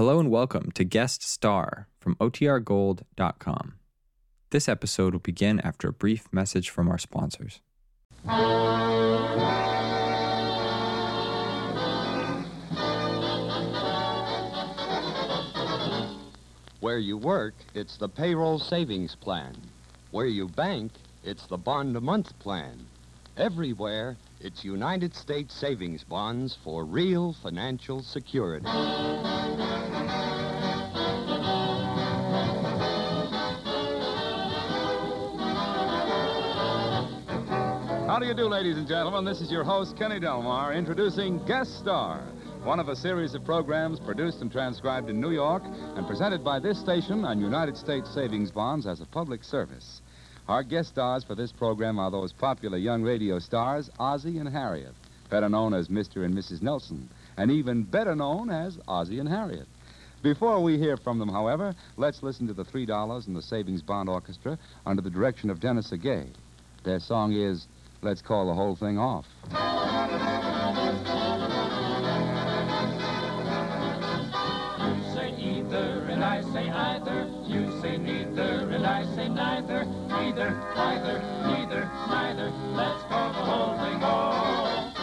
Hello and welcome to Guest Star from OTRGold.com. This episode will begin after a brief message from our sponsors. Where you work, it's the payroll savings plan. Where you bank, it's the bond a month plan. Everywhere, it's United States savings bonds for real financial security. How do you do, ladies and gentlemen? This is your host, Kenny Delmar, introducing Guest Star, one of a series of programs produced and transcribed in New York and presented by this station on United States savings bonds as a public service. Our guest stars for this program are those popular young radio stars, Ozzie and Harriet, better known as Mr. and Mrs. Nelson, and even better known as Ozzie and Harriet. Before we hear from them, however, let's listen to the $3 and the Savings Bond Orchestra under the direction of Denes Agay. Their song is Let's Call the Whole Thing Off. You say either and I say either. You say neither and I say neither. Neither, either, neither, neither. Let's call the whole thing off.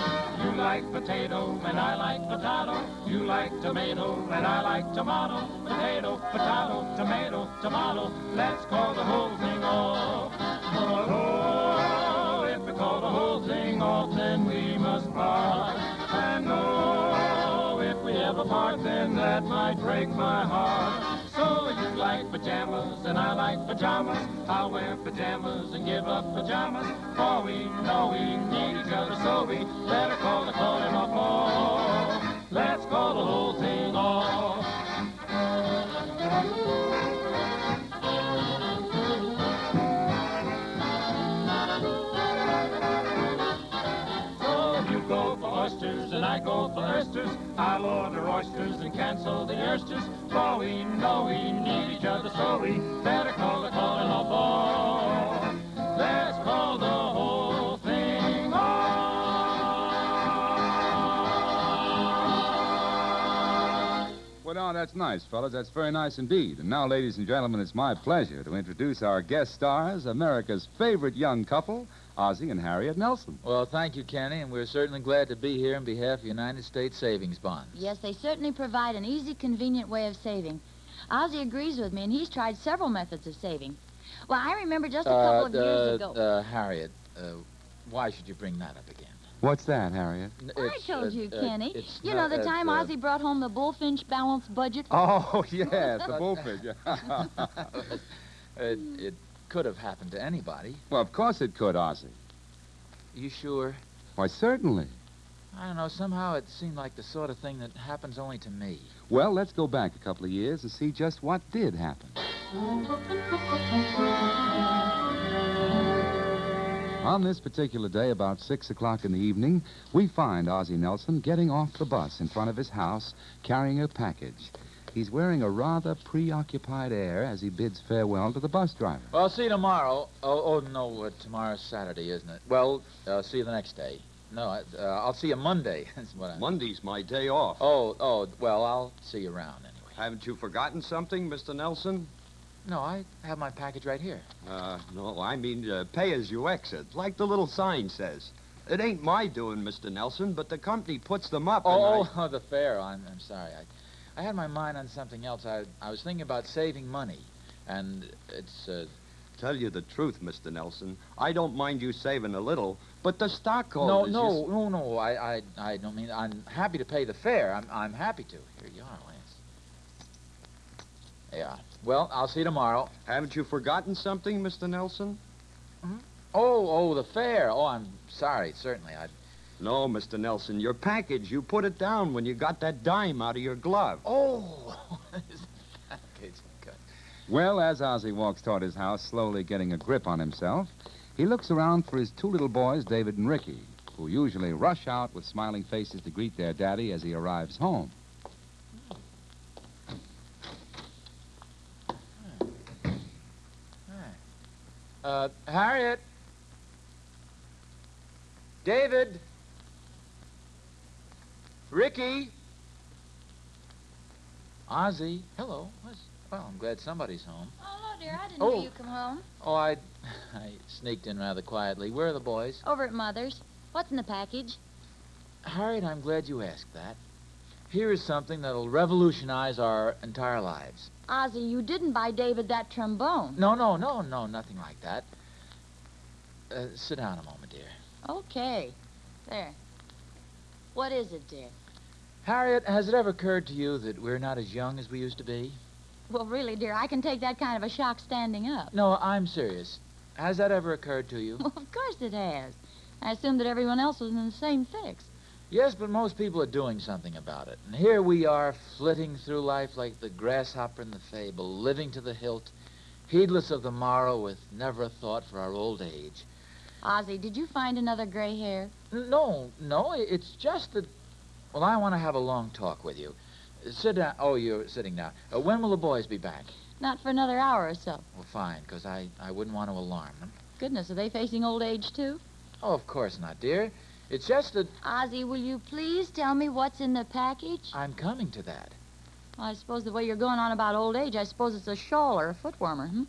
You like potato and I like potato. You like tomato and I like tomato. Potato, potato, tomato, tomato. Let's call the whole thing off. Off, then we must part. And oh, if we ever part, then that might break my heart. So you like pajamas and I like pajamas. I'll wear pajamas and give up pajamas. For we know we need each other, so we better call the calling off. Oysters, I'll order oysters and cancel the oysters. For we know we need each other, so we better call the calling off. Oh, let's call the whole thing off. Well, now, that's nice, fellas. That's very nice indeed. And now, ladies and gentlemen, it's my pleasure to introduce our guest stars, America's favorite young couple, Ozzie and Harriet Nelson. Well, thank you, Kenny, and we're certainly glad to be here on behalf of United States Savings Bonds. Yes, they certainly provide an easy, convenient way of saving. Ozzie agrees with me, and he's tried several methods of saving. Well, I remember just a couple of uh, years uh, ago. Uh, Harriet, uh, why should you bring that up again? What's that, Harriet? N- I it's, told uh, you, uh, Kenny. it's you know, the uh, time uh, Ozzie brought home the bullfinch balanced budget. Oh, yes, the bullfinch. yeah. it, it could have happened to anybody. well, of course it could, Ozzie. You sure? Why, certainly. I don't know. Somehow it seemed like the sort of thing that happens only to me. Well, let's go back a couple of years and see just what did happen. On this particular day, about 6 o'clock in the evening, we find Ozzie Nelson getting off the bus in front of his house carrying a package. He's wearing a rather preoccupied air as he bids farewell to the bus driver. Well, I'll see you tomorrow. Oh, oh no, uh, tomorrow's Saturday, isn't it? Well, uh, see you the next day. No, I- uh, I'll see you Monday. That's what I. Monday's my day off. Oh, oh, well, I'll see you around anyway. Haven't you forgotten something, Mr. Nelson? No, I have my package right here. Uh, no, I mean uh, pay as you exit, like the little sign says. It ain't my doing, Mr. Nelson, but the company puts them up. and Oh, I- oh, the fare. I'm, I'm sorry. I, I had my mind on something else. I, I was thinking about saving money, and it's. Uh, Tell you the truth, Mr. Nelson, I don't mind you saving a little, but the no, stockholders... no, s- no, no. I, I, I don't mean. I'm happy to pay the fare. I'm, I'm happy to. Here you are, Lance. Yeah. Well, I'll see you tomorrow. Haven't you forgotten something, Mr. Nelson? Oh, oh, the fare. Oh, I'm sorry. Certainly, I. No, Mr. Nelson, your package, you put it down when you got that dime out of your glove. Oh, package good? Well, as Ozzie walks toward his house, slowly getting a grip on himself, he looks around for his two little boys, David and Ricky, who usually rush out with smiling faces to greet their daddy as he arrives home. Uh, Harriet. David. Ricky. Ozzie, hello. Well, I'm glad somebody's home. Oh, hello, dear. I didn't Oh. hear you come home. Oh, I, I sneaked in rather quietly. Where are the boys? Over at Mother's. What's in the package? Harriet, I'm glad you asked that. Here is something that'll revolutionize our entire lives. Ozzie, you didn't buy David that trombone. No, no, no, no, nothing like that. Uh, sit down a moment, dear. Okay. There. What is it, dear? Harriet, has it ever occurred to you that we're not as young as we used to be? Well, really, dear, I can take that kind of a shock standing up. No, I'm serious. Has that ever occurred to you? Well, of course it has. I assumed that everyone else was in the same fix. yes, but most people are doing something about it. And here we are, flitting through life like the grasshopper in the fable, living to the hilt, heedless of the morrow with never a thought for our old age. Ozzie, did you find another gray hair? No, no, it's just that. Well, I want to have a long talk with you. Sit down. Oh, you're sitting now. Uh, when will the boys be back? Not for another hour or so. Well, fine, because I, I wouldn't want to alarm them. Goodness, are they facing old age, too? Oh, of course not, dear. It's just that Ozzie, will you please tell me what's in the package? I'm coming to that. Well, I suppose the way you're going on about old age, I suppose it's a shawl or a foot warmer, hmm?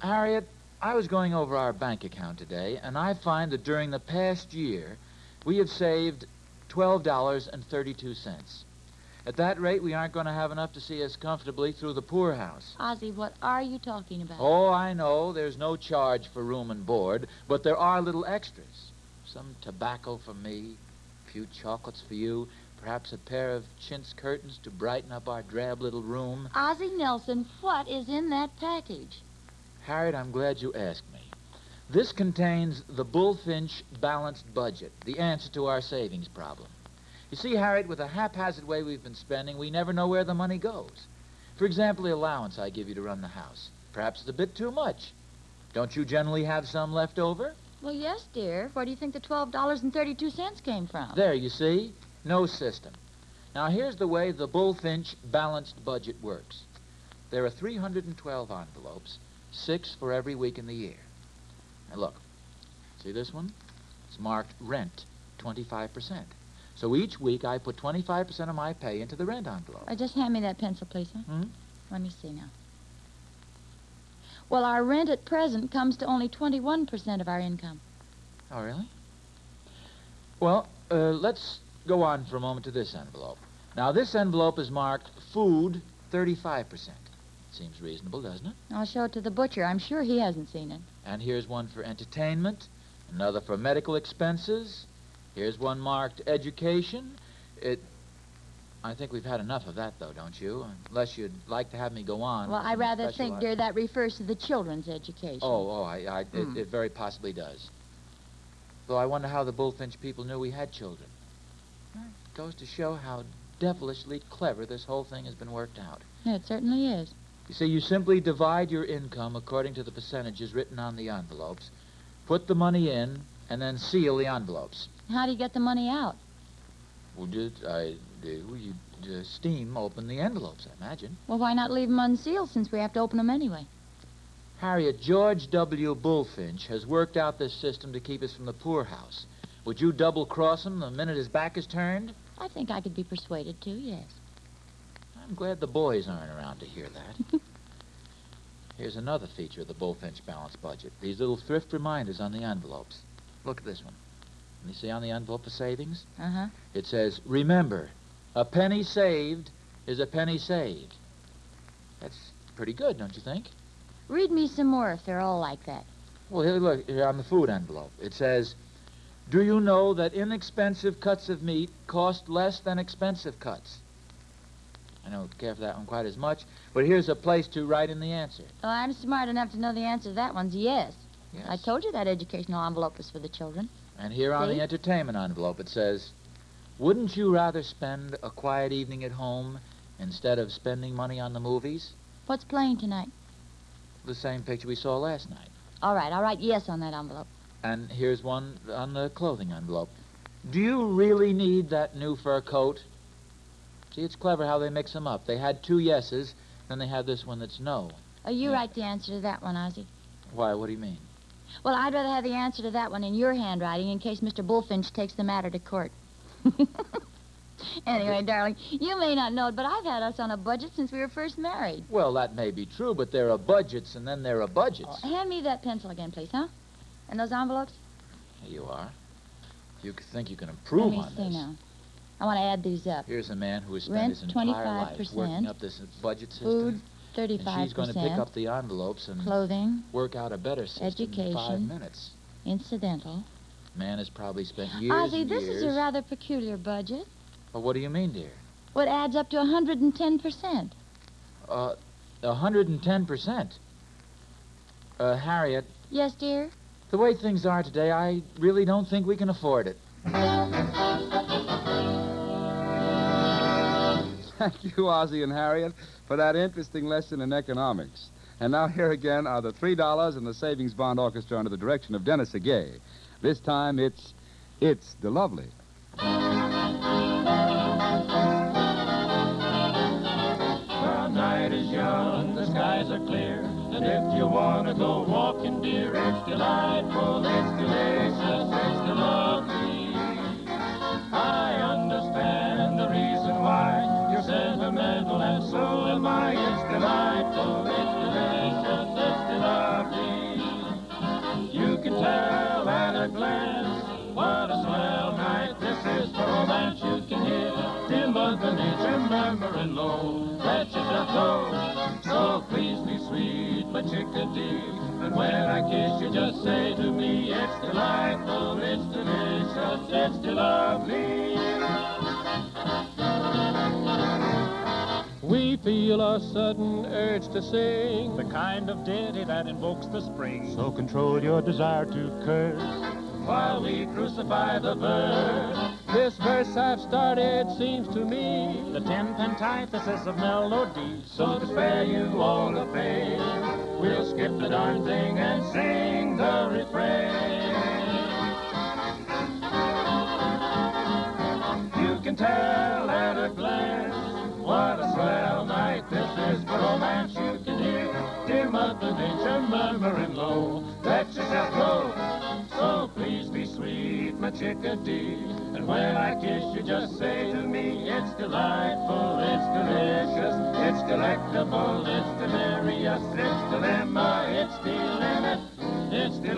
Harriet, I was going over our bank account today, and I find that during the past year, we have saved $12.32. At that rate, we aren't going to have enough to see us comfortably through the poorhouse. Ozzie, what are you talking about? Oh, I know there's no charge for room and board, but there are little extras. Some tobacco for me, a few chocolates for you, perhaps a pair of chintz curtains to brighten up our drab little room. Ozzie Nelson, what is in that package? Harriet, I'm glad you asked me. This contains the Bullfinch balanced budget, the answer to our savings problem. You see, Harriet, with the haphazard way we've been spending, we never know where the money goes. For example, the allowance I give you to run the house. Perhaps it's a bit too much. Don't you generally have some left over? Well, yes, dear. Where do you think the $12.32 came from? There, you see? No system. Now, here's the way the Bullfinch balanced budget works. There are 312 envelopes, six for every week in the year. Now, look. See this one? It's marked rent, 25%. So each week I put 25% of my pay into the rent envelope. Uh, just hand me that pencil, please, huh? Hmm? Let me see now. Well, our rent at present comes to only 21% of our income. Oh, really? Well, uh, let's go on for a moment to this envelope. Now, this envelope is marked food, 35%. Seems reasonable, doesn't it? I'll show it to the butcher. I'm sure he hasn't seen it. And here's one for entertainment, another for medical expenses. Here's one marked education. It. I think we've had enough of that, though, don't you? Unless you'd like to have me go on. Well, I rather think, dear, that refers to the children's education. Oh, oh, I, I, Hmm. it, it very possibly does. Though I wonder how the Bullfinch people knew we had children. It goes to show how devilishly clever this whole thing has been worked out. Yeah, it certainly is. You see, you simply divide your income according to the percentages written on the envelopes, put the money in, and then seal the envelopes. How do you get the money out? Well, just, I do? You uh, steam open the envelopes, I imagine. Well, why not leave them unsealed since we have to open them anyway? Harriet, George W. Bullfinch has worked out this system to keep us from the poorhouse. Would you double cross him the minute his back is turned? I think I could be persuaded to, yes. I'm glad the boys aren't around to hear that. Here's another feature of the Bullfinch balance budget. These little thrift reminders on the envelopes. Look at this one. You see on the envelope for savings? Uh-huh. It says, remember, a penny saved is a penny saved. That's pretty good, don't you think? Read me some more if they're all like that. Well, here, look, here on the food envelope. It says, do you know that inexpensive cuts of meat cost less than expensive cuts? I don't care for that one quite as much, but here's a place to write in the answer. Oh, I'm smart enough to know the answer to that one's yes. Yes. I told you that educational envelope was for the children. And here on the entertainment envelope it says, Wouldn't you rather spend a quiet evening at home instead of spending money on the movies? What's playing tonight? The same picture we saw last night. All right, I'll write yes on that envelope. And here's one on the clothing envelope. Do you really need that new fur coat? See, it's clever how they mix them up. They had two yeses, then they have this one that's no. Oh, you Yeah. write the answer to that one, Ozzie. Why, what do you mean? Well, I'd rather have the answer to that one in your handwriting in case Mr. Bullfinch takes the matter to court. Anyway, darling, you may not know it, but I've had us on a budget since we were first married. Well, that may be true, but there are budgets and then there are budgets. Oh, hand me that pencil again, please, huh? And those envelopes? Here you are. You think you can improve Let me on see this? now. I want to add these up. Here's a man who has spent Rent, his entire life 25%. working up this budget system. Food, 35%. she's going to pick up the envelopes and Clothing, work out a better system in five Education. minutes. incidental. Man has probably spent years Ozzie, and this years. is a rather peculiar budget. Well, what do you mean, dear? What adds up to 110%. Uh, 110%. Uh, Harriet, Yes, dear? the way things are today, I really don't think we can afford it. Thank you, Ozzie and Harriet, for that interesting lesson in economics. And now here again are the $3 and the Savings Bond Orchestra under the direction of Denes Agay. This time it's It's De-Lovely. The night is young, the skies are clear, and if you want to go walking, dear, it's delightful, it's delicious, it's de-lovely. Sentimental, and so am I. It's delightful, it's delicious, it's lovely. You can tell at a glance what a swell night this is for romance. You can hear the nature murmuring low. Let yourself go. So please be sweet, my chickadee. And when I kiss you, just say to me, it's delightful, it's delicious, it's lovely. Feel a sudden urge to sing the kind of ditty that invokes the spring. So control your desire to curse. While we crucify the bird, This verse I've started seems to me the tenth antithesis of melody. so to spare you all the pain, we'll skip the darn thing and sing the refrain. Nature murmuring low. Let yourself go. So please be sweet, my chickadee. And when I kiss you, just say to me, it's delightful, it's delicious, it's delectable, it's delirious, it's dilemma, it's the limit, it's the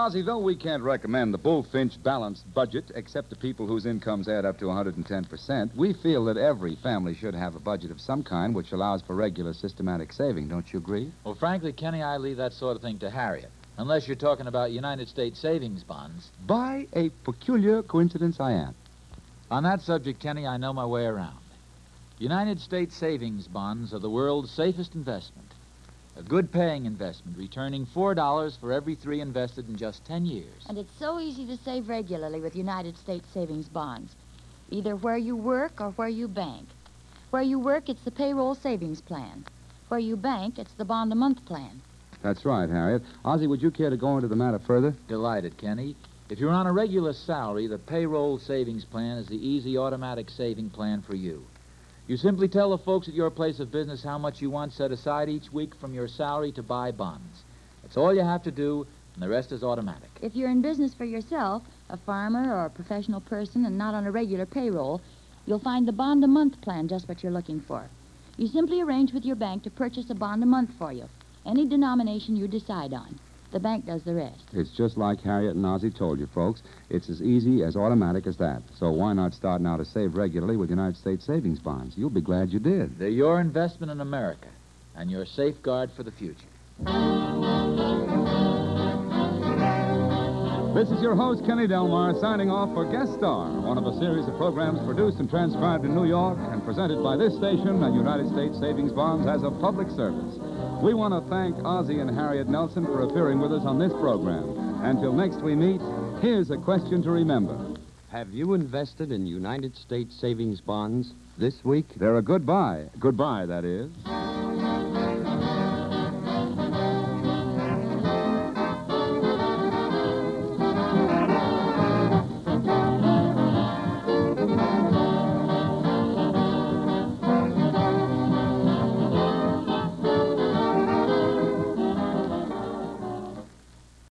Well, though we can't recommend the Bullfinch balanced budget except to people whose incomes add up to 110%, we feel that every family should have a budget of some kind which allows for regular systematic saving. Don't you agree? Well, frankly, Kenny, I leave that sort of thing to Harriet. Unless you're talking about United States savings bonds. By a peculiar coincidence, I am. On that subject, Kenny, I know my way around. United States savings bonds are the world's safest investment. A good paying investment, returning $4 for every three invested in just 10 years. And it's so easy to save regularly with United States savings bonds, either where you work or where you bank. Where you work, it's the payroll savings plan. Where you bank, it's the bond a month plan. That's right, Harriet. Ozzie, would you care to go into the matter further? Delighted, Kenny. If you're on a regular salary, the payroll savings plan is the easy automatic saving plan for you. You simply tell the folks at your place of business how much you want set aside each week from your salary to buy bonds. That's all you have to do, and the rest is automatic. If you're in business for yourself, a farmer or a professional person, and not on a regular payroll, you'll find the bond a month plan just what you're looking for. You simply arrange with your bank to purchase a bond a month for you, any denomination you decide on. The bank does the rest. It's just like Harriet and Ozzie told you, folks. It's as easy, as automatic as that. So why not start now to save regularly with United States savings bonds? You'll be glad you did. They're your investment in America and your safeguard for the future. This is your host, Kenny Delmar, signing off for Guest Star, one of a series of programs produced and transcribed in New York and presented by this station and United States Savings Bonds as a public service. We want to thank Ozzie and Harriet Nelson for appearing with us on this program. Until next we meet, here's a question to remember. Have you invested in United States savings bonds this week? They're a good buy. Goodbye, that is.